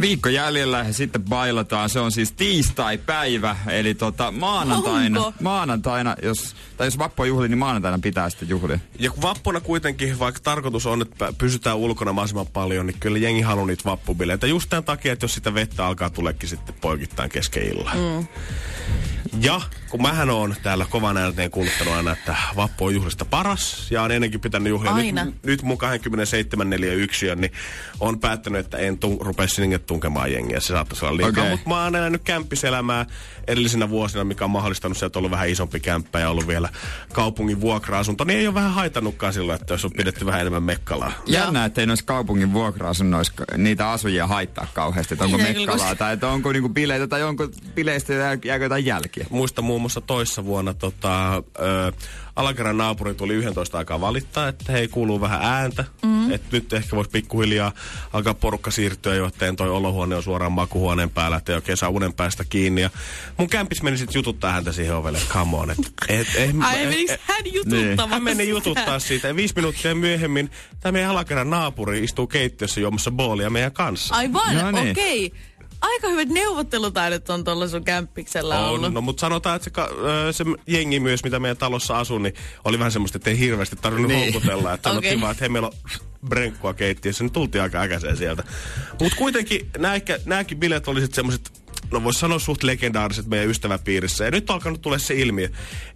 Viikko jäljellä ja sitten bailataan. Se on siis tiistai-päivä, eli tota maanantaina, Onko? maanantaina, jos, tai jos vappu on juhli, niin maanantaina pitää sitten juhlia. Ja kun vappuna kuitenkin, vaikka tarkoitus on, että pysytään ulkona mahdollisimman paljon, niin kyllä jengi haluaa niitä vappubileitä. Just tämän takia, että jos sitä vettä alkaa tuleekin sitten poikittain kesken illan. Mm. Ja kun mähän on täällä kovan ääneen kuuluttanut aina, että vappu on juhlista paras ja on ennenkin pitänyt juhlia. Aina. Nyt, nyt mun 27.41, niin on päättänyt, että en tun, rupea sinne tunkemaan jengiä. Se saattaisi olla liikaa. Okay. Mutta mä oon elänyt kämppiselämää edellisinä vuosina, mikä on mahdollistanut se, että on ollut vähän isompi kämppä ja ollut vielä kaupungin vuokra-asunto. Niin ei ole vähän haitannutkaan silloin, että jos on pidetty vähän enemmän mekkalaa. Jännä, että ei noissa kaupungin vuokra-asunnoissa niitä asujia haittaa kauheasti. Että onko mekkalaa tai että onko niinku bileitä tai onko bileistä jää- jääkö jotain jälkiä. muistan muun muassa toissa vuonna tota, ö, alakerran naapuri tuli 11 aikaa valittaa, että hei, kuuluu vähän ääntä. Mm. Että nyt ehkä voisi pikkuhiljaa alkaa porukka siirtyä jo, että toi olohuone on suoraan makuhuoneen päällä, että ei oikein saa unen päästä kiinni. Ja mun kämpis meni sitten jututtaa häntä siihen ovelle, että come on. Et, et, et, Ai et- et- hän jututtamaan hän meni jututtaa siitä. Ja viisi minuuttia myöhemmin tämä meidän alakerran naapuri istuu keittiössä juomassa boolia meidän kanssa. Aivan, No niin. okei. Aika hyvät neuvottelutaidot on tuolla sun kämppiksellä ollut. On, no mutta sanotaan, että se, ka- se jengi myös, mitä meidän talossa asuu, niin oli vähän semmoista, että ei hirveästi tarvinnut Niin. houkutella. Että sanottiin Okei. vaan, että hei, meillä on brenkkua keittiössä, niin tultiin aika äkäiseen sieltä. Mutta kuitenkin nämäkin bileet oli sitten semmoiset, no voisi sanoa suht legendaariset meidän ystäväpiirissä. Ja nyt on alkanut tulla se ilmiö,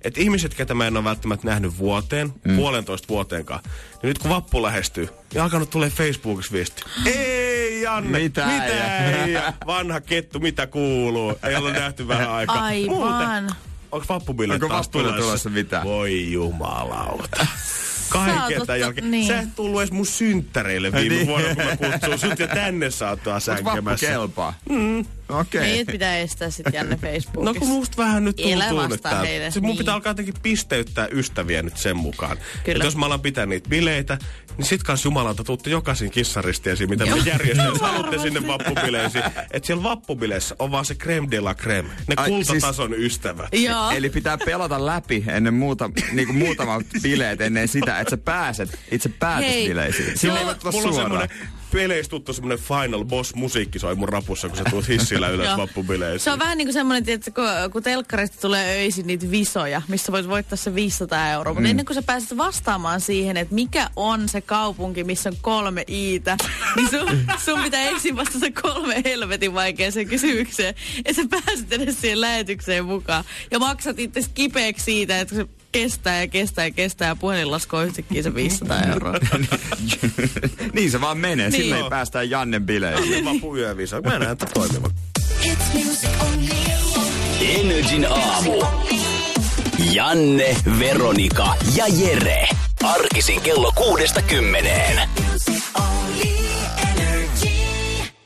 että ihmiset, ketä mä en ole välttämättä nähnyt vuoteen, mm. puolentoista vuoteenkaan, niin nyt kun vappu lähestyy, niin alkanut tulee Facebookissa viesti. Ei, Janne, Mitä mitä äijä? ei, ja kettu, mitä kuuluu? Ei olla nähty vähän aikaa. Aivan. Muuten, onko vappubileet Onko taas vappuille tulossa? tulossa mitään? Voi jumalauta. Kaiken tämän jälkeen. niin. Sä et tullut edes mun synttäreille viime Niin. vuonna, kun mä kutsuin sut ja tänne sä oot taas Onko vappu sänkemässä. kelpaa? Mm. Okei. Meidät pitää estää sit Janne No Facebookissa. kun musta vähän nyt tuntuu nyt tältä. heille, Siis mun niin. pitää alkaa jotenkin pisteyttää ystäviä nyt sen mukaan. Kyllä. Et jos mä alan pitää niitä bileitä, niin sit kans jumalalta tuutte jokaisen kissaristiesiin, mitä me. Jos haluatte sinne vappubileisiin. Että siellä vappubileissä on vaan se creme de la creme. Ne Ai, kultatason ystävät. Joo. Eli pitää pelata läpi ennen muuta, niinku muutamat bileet ennen sitä, että sä pääset itse päätösbileisiin. Sillä ei voi tulla Mulla on suoraan. Semmonen peleistä tuttu semmonen Final Boss musiikki soi mun rapussa, kun sä tuut hissillä ylös Joo. vappubileisiin. Se on vähän niin kuin semmoinen, että kun, kun telkkarista tulee öisin niitä visoja, missä voit voittaa se 500 euroa. Mutta ennen kuin sä pääset vastaamaan siihen, että mikä on se kaupunki, missä on kolme iitä, niin sun, sun pitää ensin vastata kolme helvetin vaikeaseen kysymykseen. Että sä pääset edes siihen lähetykseen mukaan. Ja maksat itse kipeäksi siitä, että kestää ja kestää ja kestää ja puhelinlasku on yhtäkkiä se 500 euroa. niin se vaan menee, Niin. sillä ei päästä Jannen bileisiin. Vappu yövisa. Mä näen, että toimiva. Energin aamu. Janne, Veronika ja Jere. Arkisin kello kuudesta kymmeneen.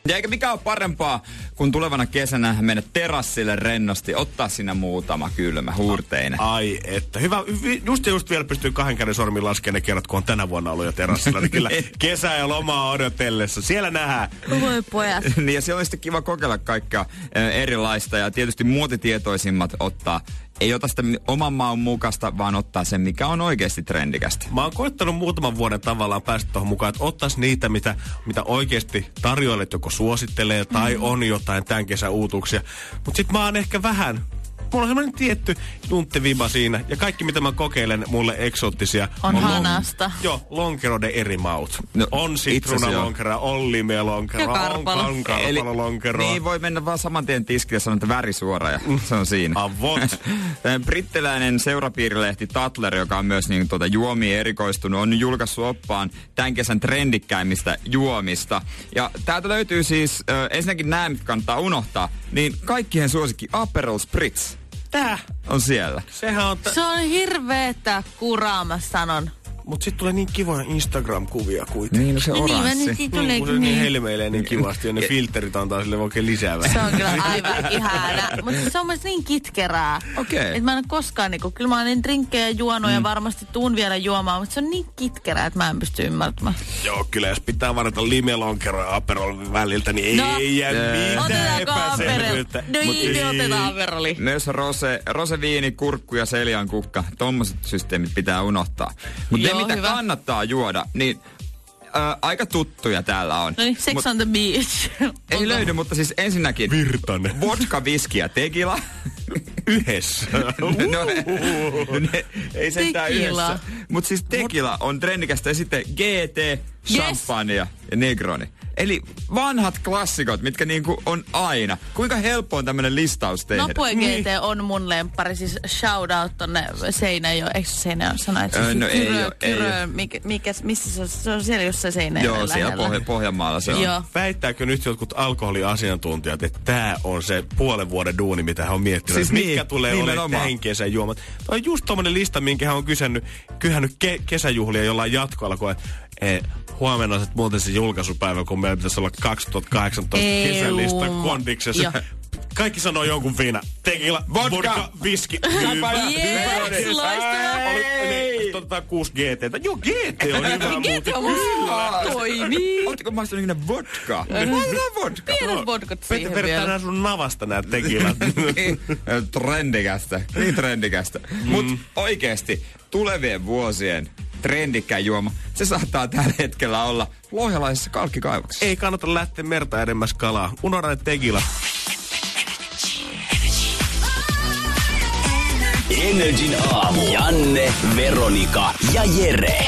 Ja eikä mikä ole parempaa kuin tulevana kesänä mennä terassille rennosti, ottaa sinne muutama kylmä huurteinen. Ai että. Hyvä. Just just vielä pystyy kahden käden sormin laskemaan ne kerrat, kun on tänä vuonna ollut jo terassilla. Niin kyllä kesä ja lomaa odotellessa. Siellä nähdään. Voi pojat. niin ja se on sitten kiva kokeilla kaikkea erilaista ja tietysti muotitietoisimmat ottaa. Ei ota sitä oman maun mukasta, vaan ottaa sen, mikä on oikeasti trendikästä. Mä oon koittanut muutaman vuoden tavallaan päästä tuohon mukaan, että ottais niitä, mitä, mitä oikeasti tarjoilet joko suosittelee tai on jotain tämän kesän uutuuksia. Mutta sit mä oon ehkä vähän Mulla on semmoinen tietty junttiviba siinä. Ja kaikki, mitä mä kokeilen, mulle eksoottisia. On long- hanasta. Joo, lonkeroiden eri maut. No, on sitruunalonkero, on limelonkero, Ja on karpalo. kankarpalolonkero. niin voi mennä vaan saman tien tiskille ja sanoa, että väri suora ja se on siinä. Avot. Brittiläinen seurapiirilehti Tatler, joka on myös niin, tuota, juomiin erikoistunut, on julkaissut oppaan tämän kesän trendikkäimmistä juomista. Ja täältä löytyy siis, äh, ensinnäkin nämä, mitkä kannattaa unohtaa, niin kaikkien suosikki Aperol Spritz Tää. on siellä. Sehän on... T- Se on hirveetä kuraa, mä sanon. Mutta sitten tulee niin kivoja Instagram-kuvia kuitenkin. Niin, no se No niin, oranssi. nyt Mm, tulee kun se niin niin. helmeilee niin kivasti ja ne filterit antaa sille oikein lisäävää. Se on kyllä aivan ihana. Mutta se on myös niin kitkerää. Okei. Että mä en ole koskaan, niinku, kyllä mä olen drinkkejä juonut mm. ja varmasti tuun vielä juomaan, mutta se on niin kitkerää, että mä en pysty ymmärtämään. Joo, kyllä jos pitää varata limelonkero ja aperol väliltä, niin No, ei jää mitään epäselvyyttä. No Mut niin, otetaan aperoli. Myös rose, roseviini, kurkku ja seljan kukka. Tommoset systeemit pitää unohtaa. Mutta ne, Joo, mitä hyvä. kannattaa juoda, niin ää, aika tuttuja täällä on. No niin, Sex Mut on the beach. ei Onko- löydy, mutta siis ensinnäkin Virtanen. vodka, viski ja tequila. Yhdessä. no, no, ne, ei sentään Tequila. yhdessä. Mutta siis tequila on trendikästä ja sitten GT, champagne ja Negroni. Eli vanhat klassikot, mitkä niinku on aina. Kuinka helppo on tämmönen listaus tehdä? Nopue GT on mun lemppari, siis shout out tonne Seinäjoen, eikö se Seinäjoen sana? että Öö, se no ei kyrö, oo, ei kyrö, oo. mikä, mikä, missä se on? Se on siellä jossain Seinäjoen Joo, siellä lähellä. Pohja- Pohjanmaalla se on. Joo. Väittääkö nyt jotkut alkoholiasiantuntijat, että tämä on se puolen vuoden duuni, mitä hän on miettinyt? Siis Siis mitkä niin, tulee olemaan tämän kesän juomat? Toi on just tommonen lista, minkä hän on kysynyt, kyhännyt ke- kesäjuhlia jollain jatkoalla, kun e, huomenna on muuten se julkaisupäivä, kun meillä pitäisi olla 2018 Ei, kesälista juu. kondiksessa. Kaikki sanoo jonkun viina. Tequila, Vodka. vodka, viski, hyvä. Yes, loistavaa. Oli, otetaan kuusi GT. Joo, GT on hyvä muuten. Kyllä. Toimii. Ootteko maistanut ikinä vodkaa? Otetaan vodka. Pienet vodkat siihen vedetään vielä. nää sun navasta nää tekilat. Niin, trendikästä. Niin trendikästä. Mm. Mut oikeesti tulevien vuosien trendikkäin juoma, se saattaa tällä hetkellä olla lohjalaisessa kalkkikaivoksessa. Ei kannata lähteä merta edemmäs kalaa. Unohda ne tekila. Energin aamu. Janne, Veronika ja Jere.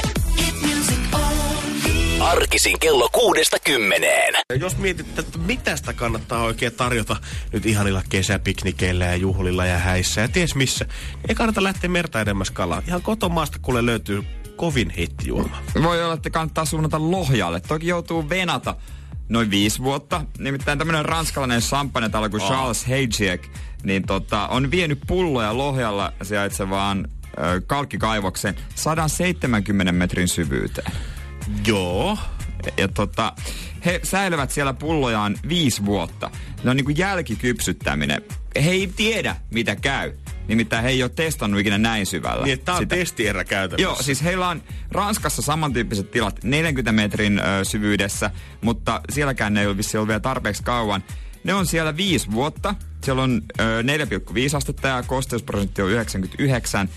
Arkisin kello kuudesta kymmeneen. Ja Jos mietit, että mitä sitä kannattaa oikein tarjota nyt ihanilla kesäpiknikeillä ja juhlilla ja häissä ja ties missä, niin ei kannata lähteä merta edemmäs kalaa. Ihan kotomaasta kuule löytyy kovin hittijuoma. Voi olla, että kannattaa suunnata Lohjalle. Toki joutuu venata noin viisi vuotta. Nimittäin tämmönen ranskalainen champagne-talo kuin Charles Heijiek, niin tota, on vienyt pulloja Lohjalla sijaitsevaan ö, kalkkikaivokseen 170 metrin syvyyteen. Joo. Ja tota, he säilyvät siellä pullojaan viisi vuotta. Ne on niinku jälkikypsyttäminen. He ei tiedä, mitä käy. Nimittäin he ei ole testannut ikinä näin syvällä. Niin, tää on sitä. testierä käytännössä. Joo, siis heillä on Ranskassa samantyyppiset tilat 40 metrin ö, syvyydessä, mutta sielläkään ne ei ole vissiin ollut vielä tarpeeksi kauan. Ne on siellä viisi vuotta. Siellä on ö, 4,5 astetta ja kosteusprosentti on 99.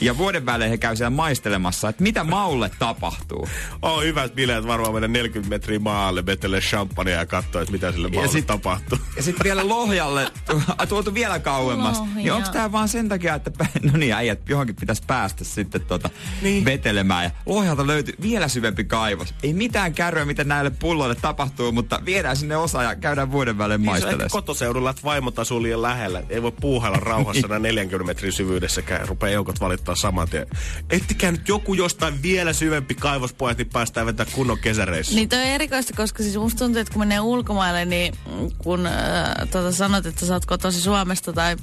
Ja vuoden välein he käy siellä maistelemassa, että mitä maulle tapahtuu. On hyvät bileet varmaan mennä 40 metriä maalle, vetelee champagnea ja katsoa, että mitä sille maalle sit- tapahtuu. Ja sitten vielä Lohjalle tuotu vielä kauemmas. Lohja. Niin onko tämä vaan sen takia, että no niin äijät johonkin pitäisi päästä sitten tota Niin. vetelemään. Ja Lohjalta löytyy vielä syvempi kaivos. Ei mitään kärryä, mitä näille pulloille tapahtuu, mutta viedään sinne osa ja käydään vuoden välein Niin maistelemassa. kotoseudulla, että vaimot asuu liian lähellä. Ei voi puuhailla rauhassa enää 40 metrin syvyydessäkään. Rupeaa joukot valittaa saman tien. Ettikää nyt joku jostain vielä syvempi kaivospojat, niin päästään vetää kunnon kesäreissu. Niin toi on erikoista, koska siis musta tuntuu, että kun menee ulkomaille, niin kun äh, tota sanot, että sä oot kotosi Suomesta tai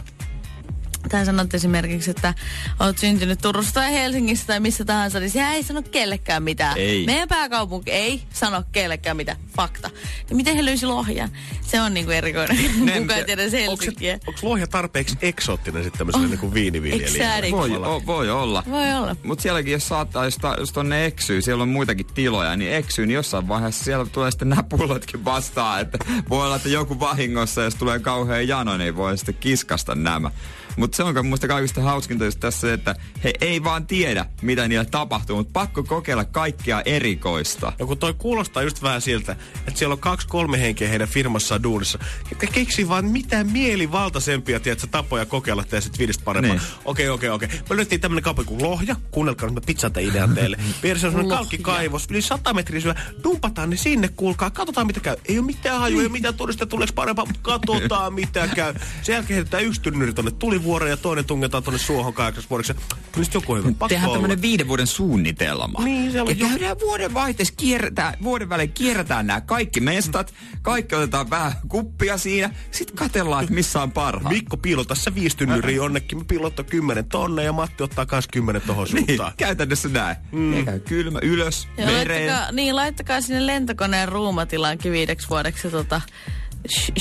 tai sanot esimerkiksi, että oot syntynyt Turussa tai Helsingissä tai missä tahansa, niin se ei sano kellekään mitään. Ei. Meidän pääkaupunki ei sano kellekään mitään. Fakta. Niin miten he löysi Lohjan? Se on niinku erikoinen. Kukaan ei tiedä Onko Helsinkiä. onko lohja tarpeeksi eksoottinen sitten tämmöiselle oh. niin viiniviljelijälle? Voi, o, voi olla. Voi olla. Mutta sielläkin, jos saattaa, jos, ta, jos tonne eksyy, siellä on muitakin tiloja, niin eksyy, niin jossain vaiheessa siellä tulee sitten nämä pullotkin vastaan. Että voi olla, että joku vahingossa, jos tulee kauhean jano, niin voi sitten kiskasta nämä. Mutta se on kai muista kaikista hauskinta just tässä, se, että he ei vaan tiedä, mitä niille tapahtuu, mutta pakko kokeilla kaikkea erikoista. Ja kun toi kuulostaa just vähän siltä, että siellä on kaksi-kolme henkeä heidän firmassaan duunissa, jotka keksii vaan mitään mielivaltaisempia, tiedätkö, tapoja kokeilla tehdä sit viidestä parempaa. Niin. Okei, okei, okei. Me löytiin tämmönen kuin Lohja. Kuunnelkaa, nyt mä pizzaan tämän idean teille. Vieressä on semmonen Lohja. kalkkikaivos, yli 100 metriä syvä. Dumpataan ne sinne, kuulkaa. Katsotaan mitä käy. Ei ole mitään hajua, ei ole mitään todista, tuleeko parempaa, mutta katsotaan mitä käy. Sen jälkeen heitetään yksi tynnyri tonne tulivuoreen ja toinen tungetaan tonne suohon kahdeksaksi vuodeksi. Kyllä joku hyvä. Pakko Tehdään olla. tämmönen viiden vuoden suunnitelma. Niin, siellä on ja jo- käydään vuoden vaihteessa kierretään, vuoden välein kierretään nämä nää kaikki mestat, kaikki otetaan vähän kuppia siinä, sitten katellaan, että missä on parhaat. Mikko piilota se viisi tynnyriä jonnekin, mä piilottaa kymmenen tonne ja Matti ottaa kans kymmenen tohon Niin, suuntaan. käytännössä näin. Mm. Käy kylmä ylös, Ja mereen. laittakaa, niin, laittakaa sinne lentokoneen ruumatilaankin viideksi vuodeksi tota,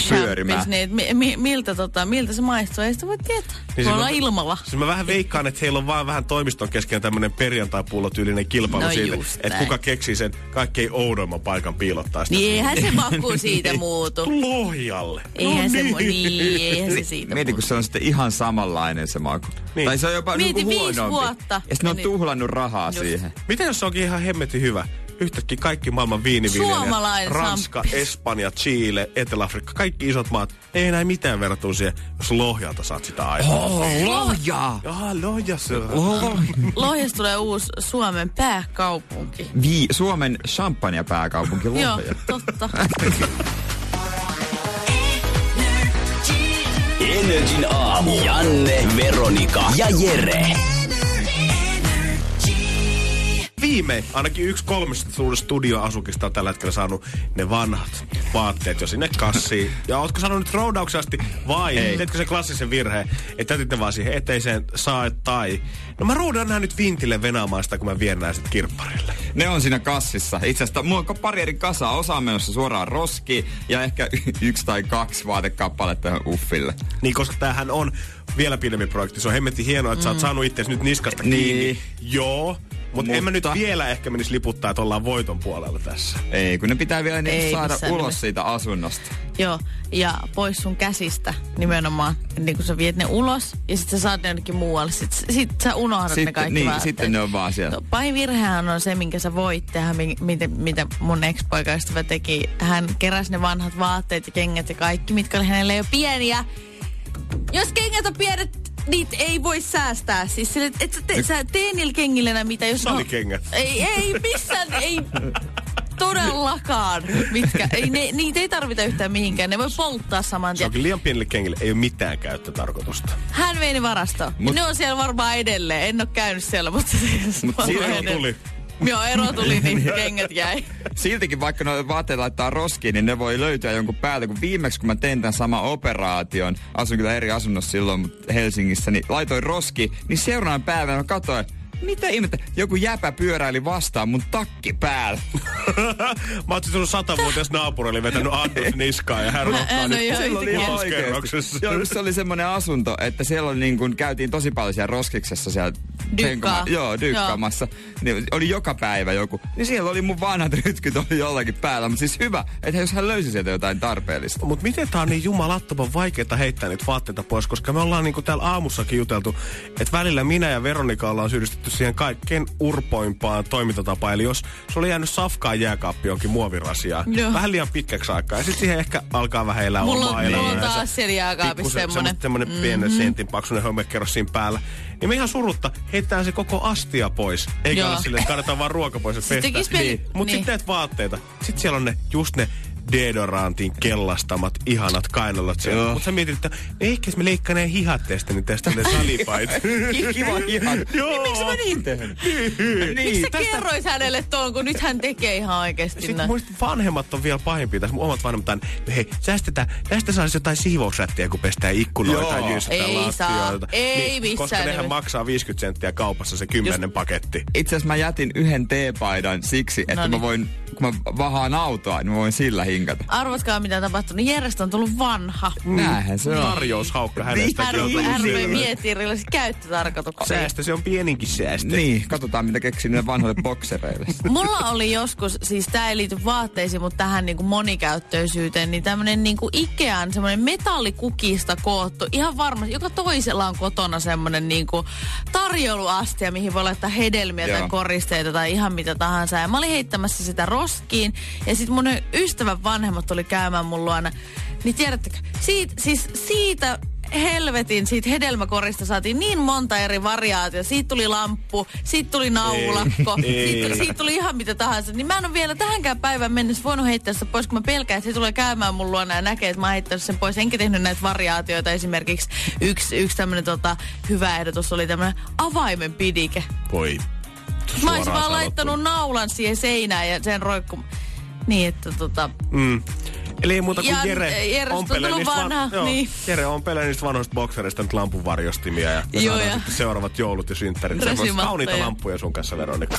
Pyörimään. niin, mi, mi, miltä, tota, miltä se maistuu. Ei sitä voi tietää. Niin siis mä- ilmalla. Siis mä vähän veikkaan, että heillä on vaan vähän toimiston kesken tämmönen perjantai-pullotyylinen kilpailu No siitä, että kuka keksii sen kaikkein oudoimman paikan piilottaa sitä. Niin eihän se maku siitä muutu. Lohjalle. Eihän se, mu- niin, eihän se siitä Mieti, kun muutu. se on sitten ihan samanlainen se maku. Niin. Tai se on jopa Mieti niinku viisi huonompi. vuotta. Ja sitten ne on Niin. tuhlannut rahaa Just. siihen. Mitä jos se onkin ihan hemmetin hyvä? Yhtäkkiä kaikki maailman viiniviljelijät, Suomalainen Ranska. Espanja, Chile, Etelä-Afrikka, kaikki isot maat, ei enää mitään verrattuna siihen, jos Lohjalta saat sitä aikaa. Oh, lohjaa! Lohja on. Oh. Lohjasta tulee uusi Suomen pääkaupunki. Vi- Suomen champagne-pääkaupunki Joo, Lohja. totta. Energin aamu. Janne, Veronika ja Jere. Viime, ainakin yksi kolmesta suurista studioasukista on tällä hetkellä saanut ne vanhat vaatteet jo sinne kassiin. Ja ootko sanonut nyt roudauksesti vai Ei. teetkö se klassisen virheen, että jätitte vaan siihen eteiseen saa tai... No mä roudan nää nyt vintille venaamaan sitä, kun mä vien nää sit kirpparille. Ne on siinä kassissa. Itse asiassa mulla on pari eri kasaa. Osa on menossa suoraan roskiin ja ehkä yksi tai kaksi vaatekappaletta tähän uffille. Niin, koska tämähän on vielä pidempi projekti. Se on hemmetti hienoa, että mm. sä oot saanut itse nyt niskasta Niin. kiinni. Joo, mutta en mä nyt vielä ehkä menisi liputtaa, että ollaan voiton puolella tässä. Ei, kun ne pitää vielä niin Ei saada missään ulos nimessä. siitä asunnosta. Joo, ja pois sun käsistä nimenomaan. Niin kun sä viet ne ulos ja sit sä saat ne jonnekin muualle. Sit, sit sä unohdat ne Sitten, kaikki niin, vaatteet. sitten ne on vaan siellä. No, pahin virhehän on se, minkä sä voit tehdä, mi- mitä, mitä mun ex-poikaystävä teki. Hän keräsi ne vanhat vaatteet ja kengät ja kaikki, mitkä oli hänelle jo pieniä. Jos kengät on pienet, niitä ei voi säästää. Siis sille, et sä, te, sä tee niillä kengillä enää mitä. Jos Salikengät. Ei, ei missään, ei todellakaan. Mitkä, ei, ne, niitä ei tarvita yhtään mihinkään. Ne voi polttaa saman Se tien. onkin liian pienille kengille, ei ole mitään käyttötarkoitusta. Hän vei ne varastoon. Mut- Ne on siellä varmaan edelleen. En ole käynyt siellä, mutta se Mut edelleen. tuli. Joo, ero tuli, niin kengät jäi. Siltikin vaikka noita vaatteet laittaa roskiin, niin ne voi löytyä jonkun päältä. Kun viimeksi kun mä tein tämän saman operaation, asun kyllä eri asunnossa silloin mut Helsingissä, niin laitoin roski, niin seuraavan päivänä mä katsoin, mitä ihmettä, joku jäpä pyöräili vastaan mun takki päällä. Mä oon sun satavuotias naapuri oli vetänyt Andrus niskaa ja hän on nyt Siellä oli ihan. Joo, kun se oli semmoinen asunto, että siellä oli niin kuin, käytiin tosi paljon siellä roskiksessa siellä Dykkaa. Joo, dykkaamassa. Niin oli joka päivä joku. Niin siellä oli mun vanhat rytkyt oli jollakin päällä. Mutta siis hyvä, että jos hän löysi sieltä jotain tarpeellista. Mutta miten tää on niin jumalattoman vaikeaa heittää niitä vaatteita pois, koska me ollaan niinku täällä aamussakin juteltu, että välillä minä ja Veronika ollaan syyllistetty siihen kaikkein urpoimpaan toimintatapaan. Eli jos sulla oli jäänyt safkaan jääkaappi jonkin muovirasiaan, Joo. vähän liian pitkäksi aikaa, ja sitten siihen ehkä alkaa vähän elää Mulla omaa on, mulla on taas siellä jääkaapissa Pikkusen semmonen. semmoinen mm-hmm. pienen sentin paksuinen homekerros siinä päällä. Niin me ihan surutta heittää se koko astia pois. Eikä Joo. ole silleen, että kaadetaan vaan ruoka pois ja Siis tekis mieli- Mutta niin. sitten teet vaatteita. Sitten siellä on ne, just ne deodorantin kellastamat ihanat kainalot siellä. Mutta sä mietit, että ehkä me leikkaa ne hihat tästä, niin tästä ne salipait. Kiva ihan. Joo. Niin, miksi mä niin tehnyt? Miksi sä tästä- kerroit hänelle tuon, kun nyt hän tekee ihan oikeasti Sitten näin? muista vanhemmat on vielä pahimpia. Tässä mun omat vanhemmat on, hei, säästetään, tästä saisi jotain siivousrättiä, kun pestään ikkunoita Joo. ja jyystetään Ei saa. lattioita. Ei missään Koska nehän maksaa 50 senttiä kaupassa se kymmenen paketti. Itse asiassa mä jätin yhden teepaidan siksi, että Noniin. mä voin, kun mä vahaan autoa, niin mä voin sillä hinkata. Arvatkaa mitä tapahtuu. Niin Jerestä on tullut vanha. Näinhän se on. Tarjoushaukka hänestä. On rupeaa miettiä erilaisia käyttötarkoituksia. Säästö, se on pieninkin säästö. Niin, katsotaan mitä keksin ne vanhoille boksereille. Mulla oli joskus, siis tää ei liity vaatteisiin, mutta tähän niinku monikäyttöisyyteen, niin tämmönen niinku Ikean semmonen metallikukista koottu, ihan varmasti, joka toisella on kotona semmonen niinku tarjouluastia, mihin voi laittaa hedelmiä Joo. tai koristeita tai ihan mitä tahansa. Ja mä olin heittämässä sitä roskiin ja sit mun ystävän vanhemmat tuli käymään mun luona. Niin tiedättekö, siitä, siis siitä helvetin siitä hedelmäkorista saatiin niin monta eri variaatiota. Siitä tuli lamppu, siitä tuli naulakko, Ei. siitä, siitä tuli ihan mitä tahansa. Niin mä en ole vielä tähänkään päivän mennessä voinut heittää sitä pois, kun mä pelkään, että se tulee käymään mun luona ja näkee, että mä oon heittänyt sen pois. Enkä tehnyt näitä variaatioita. Esimerkiksi yksi, yksi tämmönen tota, hyvä ehdotus oli tämmönen avaimen pidike. Voi. Mä olisin vaan sanottu. laittanut naulan siihen seinään ja sen roikku. Niin, että tota... Mm. Eli ei muuta kuin Ja Jere on ompelee niistä, vanha, joo, niin. Jere ompelee niistä vanhoista boksereista nyt lampunvarjostimia ja me Joo, saadaan ja- sitten seuraavat joulut ja synttärit. Semmoista kauniita lampuja sun kanssa, Veronika.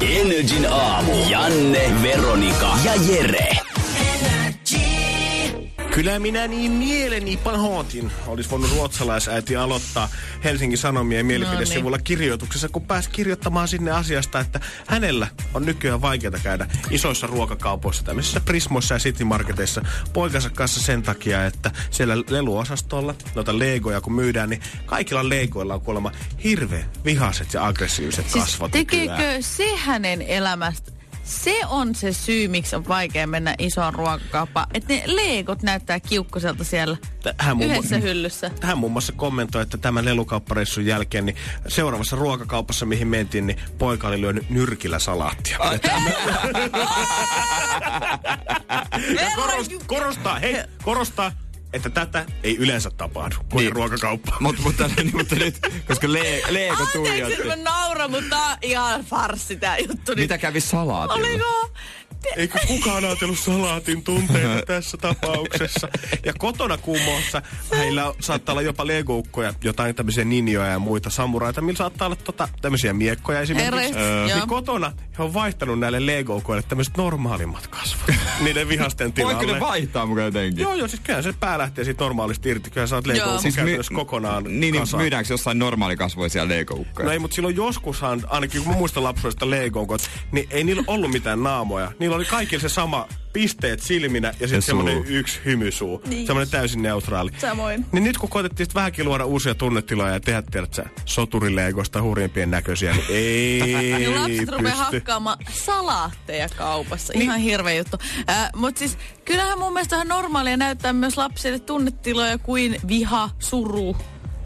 Energin aamu. Janne, Veronika ja Jere. Kyllä minä niin mieleni pahoitin. Olisi voinut ruotsalaisäiti aloittaa Helsingin Sanomien mielipidesivulla kirjoituksessa, kun pääsi kirjoittamaan sinne asiasta, että hänellä on nykyään vaikeaa käydä isoissa ruokakaupoissa, tämmöisissä Prismoissa ja City Marketeissa poikansa kanssa sen takia, että siellä leluosastolla, noita legoja kun myydään, niin kaikilla legoilla on kuulemma hirveän vihaset ja aggressiiviset Siis kasvot. tekeekö se hänen elämästä? Se on se syy, miksi on vaikea mennä isoon ruokakauppaan. Että ne leikot näyttää kiukkuselta siellä Hän muun mu- yhdessä hyllyssä. Hän muun muassa kommentoi, että tämän lelukauppareissun jälkeen niin seuraavassa ruokakaupassa, mihin mentiin, niin poika oli lyönyt nyrkillä salaattia. Ja korost, korostaa, hei, korostaa, että tätä ei yleensä tapahdu, kun niin. ruokakauppa. Mut, mutta, mutta nyt, koska Le- Leeko Anteeksi, tuijotti. että mä nauran, mutta tää on ihan farssi tää juttu. Mitä kävi salaatilla? Oliko? Eikö kukaan ajatellut salaatin tunteita tässä tapauksessa? Ja kotona kuumoossa heillä saattaa olla jopa legoukkoja, jotain tämmöisiä ninjoja ja muita samuraita, millä saattaa olla tota, tämmöisiä miekkoja esimerkiksi. Eres, Öö. Niin kotona he on vaihtanut näille legoukoille tämmöiset normaalimmat kasvot. Niiden vihasten tilalle. Voiko ne vaihtaa mukaan jotenkin? Joo, joo, siis kyllä se pää lähtee siitä normaalisti irti. Kyllä sä oot legoukko siis my- kokonaan niin, niin, kasaan. myydäänkö jossain normaalikasvoisia leikoukkoja? No ei, mutta silloin joskushan, ainakin kun mä muistan lapsuudesta Legoukot, niin ei niillä ollut mitään naamoja. Niillä oli kaikilla se sama pisteet silminä ja sitten semmoinen yksi hymysuu. Niin. Semmoinen täysin neutraali. Samoin. Niin nyt kun koetettiin sit vähänkin luoda uusia tunnetiloja ja tehdä, tiedät sä, soturilegosta hurjimpien näköisiä, niin ei Niin lapset rupeaa hakkaamaan salaatteja kaupassa. Niin. Ihan hirveä juttu. Äh, Mutta siis kyllähän mun mielestä on normaalia näyttää myös lapsille tunnetiloja kuin viha, suru,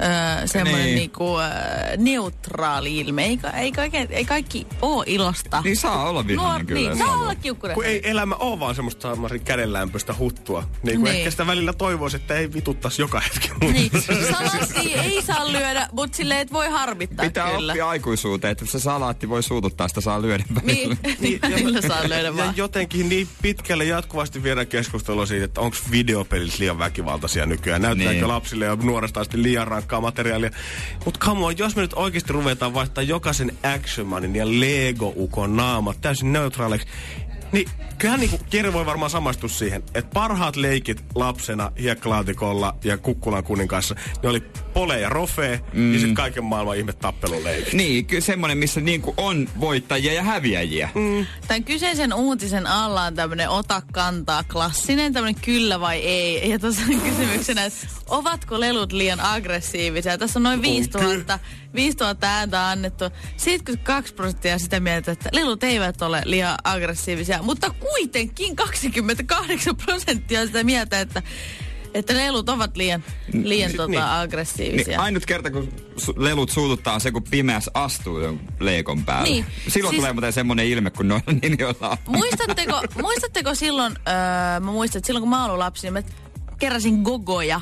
Öö, semmoinen Niin. niinku, öö, neutraali ilme. Ei, ka- ei, kaikki, ei kaikki oo ilosta. Niin saa olla vihainen kyllä, Niin, saa olla kiukkunen. Kun ei elämä ole vaan semmoista kädenlämpöistä huttua. Niin kuin Niin. ehkä sitä välillä toivoisi, että ei vituttaisi joka hetki. Niin, salaattia ei saa lyödä, mutta silleen, että voi harmittaa Pitää kyllä. oppia aikuisuuteen, että se salaatti voi suututtaa, sitä saa lyödä välillä. Niin, niin välillä saa lyödä Ja vaan. jotenkin niin pitkälle jatkuvasti viedään keskustelua siitä, että onko videopelit liian väkivaltaisia nykyään. Näyttääkö Niin. lapsille jo nuoresta asti liian rankkaa materiaalia. Mutta come on, jos me nyt oikeasti ruvetaan vaihtaa jokaisen Action Manin ja Lego-ukon naamat täysin neutraaleiksi, niin kyllähän niinku Jere voi varmaan samastua siihen, että parhaat leikit lapsena hiekkalaatikolla ja kukkulan kuninkaassa, ne oli pole ja rofe mm. ja sitten kaiken maailman ihme tappeluleikit. Niin, kyllä semmoinen, missä niinku on voittajia ja häviäjiä. Mm. Tämän kyseisen uutisen alla on tämmöinen ota kantaa klassinen, tämmöinen kyllä vai ei. Ja tuossa on kysymyksenä, että ovatko lelut liian aggressiivisia? Tässä on noin 5000, 5000 ääntä annettu. 72 prosenttia sitä mieltä, että lelut eivät ole liian aggressiivisia, mutta kuitenkin 28 prosenttia on sitä mieltä, että että lelut ovat liian, liian tota, niin. aggressiivisia. Niin ainut kerta, kun su- lelut suututtaa on se, kun pimeässä astuu leikon päälle. Niin. Silloin Siis- tulee muuten semmoinen ilme, kun noilla ninjoilla on. Muistatteko, muistatteko silloin, öö, mä muistan, että silloin kun mä olin lapsi, niin mä keräsin gogoja.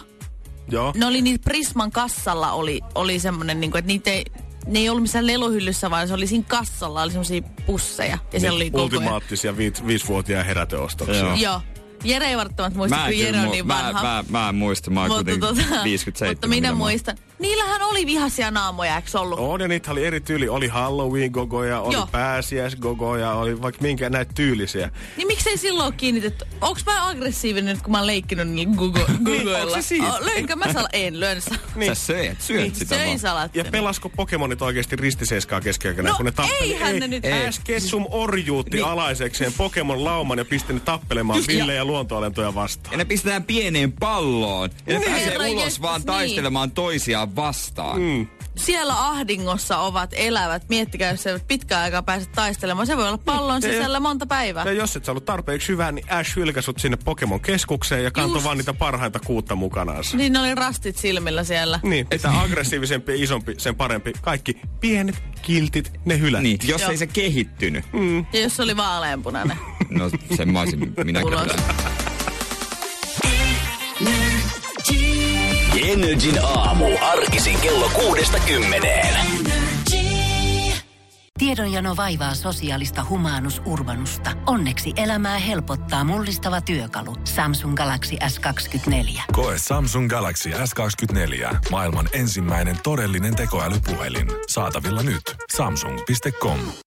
Joo. Ne oli niitä Prisman kassalla oli, oli semmonen, niin kuin, että niitä ei, ne ei ollut missään leluhyllyssä, vaan se oli siinä kassalla, oli semmosia pusseja. Ja siellä oli. Ultimaattisia viit, viisivuotiaan heräteostoksia. Joo. Joo. Jere ei välttämättä muista, Mä kun Jere on niin mä, vanha. mä, mä en muista, mä oon mutta, kuitenkin tota, 57. mutta minä mä muistan. Niillähän oli vihaisia naamoja, eikö ollut? On ja niitä oli eri tyyli. Oli Halloween-gogoja, oli Joo. pääsiäisgogoja, oli vaikka minkä näitä tyylisiä. Niin miksei silloin ole kiinnitetty? Onks mä aggressiivinen nyt, kun mä oon leikkinyt niillä gugoilla? onks se siitä? Oh, löinkö mä sala? En, löin sa- Sä söit, syöt Niin, sitä söin vaan. Ja pelasko Pokemonit oikeasti ristiseiskaa keskeäkänä, No, kun ne tappeli? eihän ne nyt- Ei. Ketchum orjuutti niin. alaisekseen Pokemon lauman ja pisti ne tappelemaan Ville ja luontoalentoja vastaan. Ja ne pistetään pieneen palloon. Ja ne Niin. pääsee ulos vaan niin. taistelemaan toisiaan vastaan. Mm. Siellä ahdingossa ovat elävät. Miettikää, jos eivät pitkään aikaa pääse taistelemaan. Se voi olla pallon Ja- sisällä monta päivää. Ja jos et sä ollut tarpeeksi hyvä, niin Ash hylkäsi sut sinne Pokemon-keskukseen ja kantoi vaan niitä parhaita kuutta mukanaansa. Niin ne oli rastit silmillä siellä. Niin, mitä aggressiivisempi ja isompi, sen parempi. Kaikki pienet, kiltit, ne hylättiin. Niin, jos Joo. ei se kehittynyt. Ja jos se oli vaaleanpunainen. No sen mä olisin kyllä. Energin aamu. Arkisin kello kuudesta kymmeneen. Tiedonjano vaivaa sosiaalista humanus urbanusta. Onneksi elämää helpottaa mullistava työkalu. Samsung Galaxy S24. Koe Samsung Galaxy S24. Maailman ensimmäinen todellinen tekoälypuhelin. Saatavilla nyt. Samsung.com.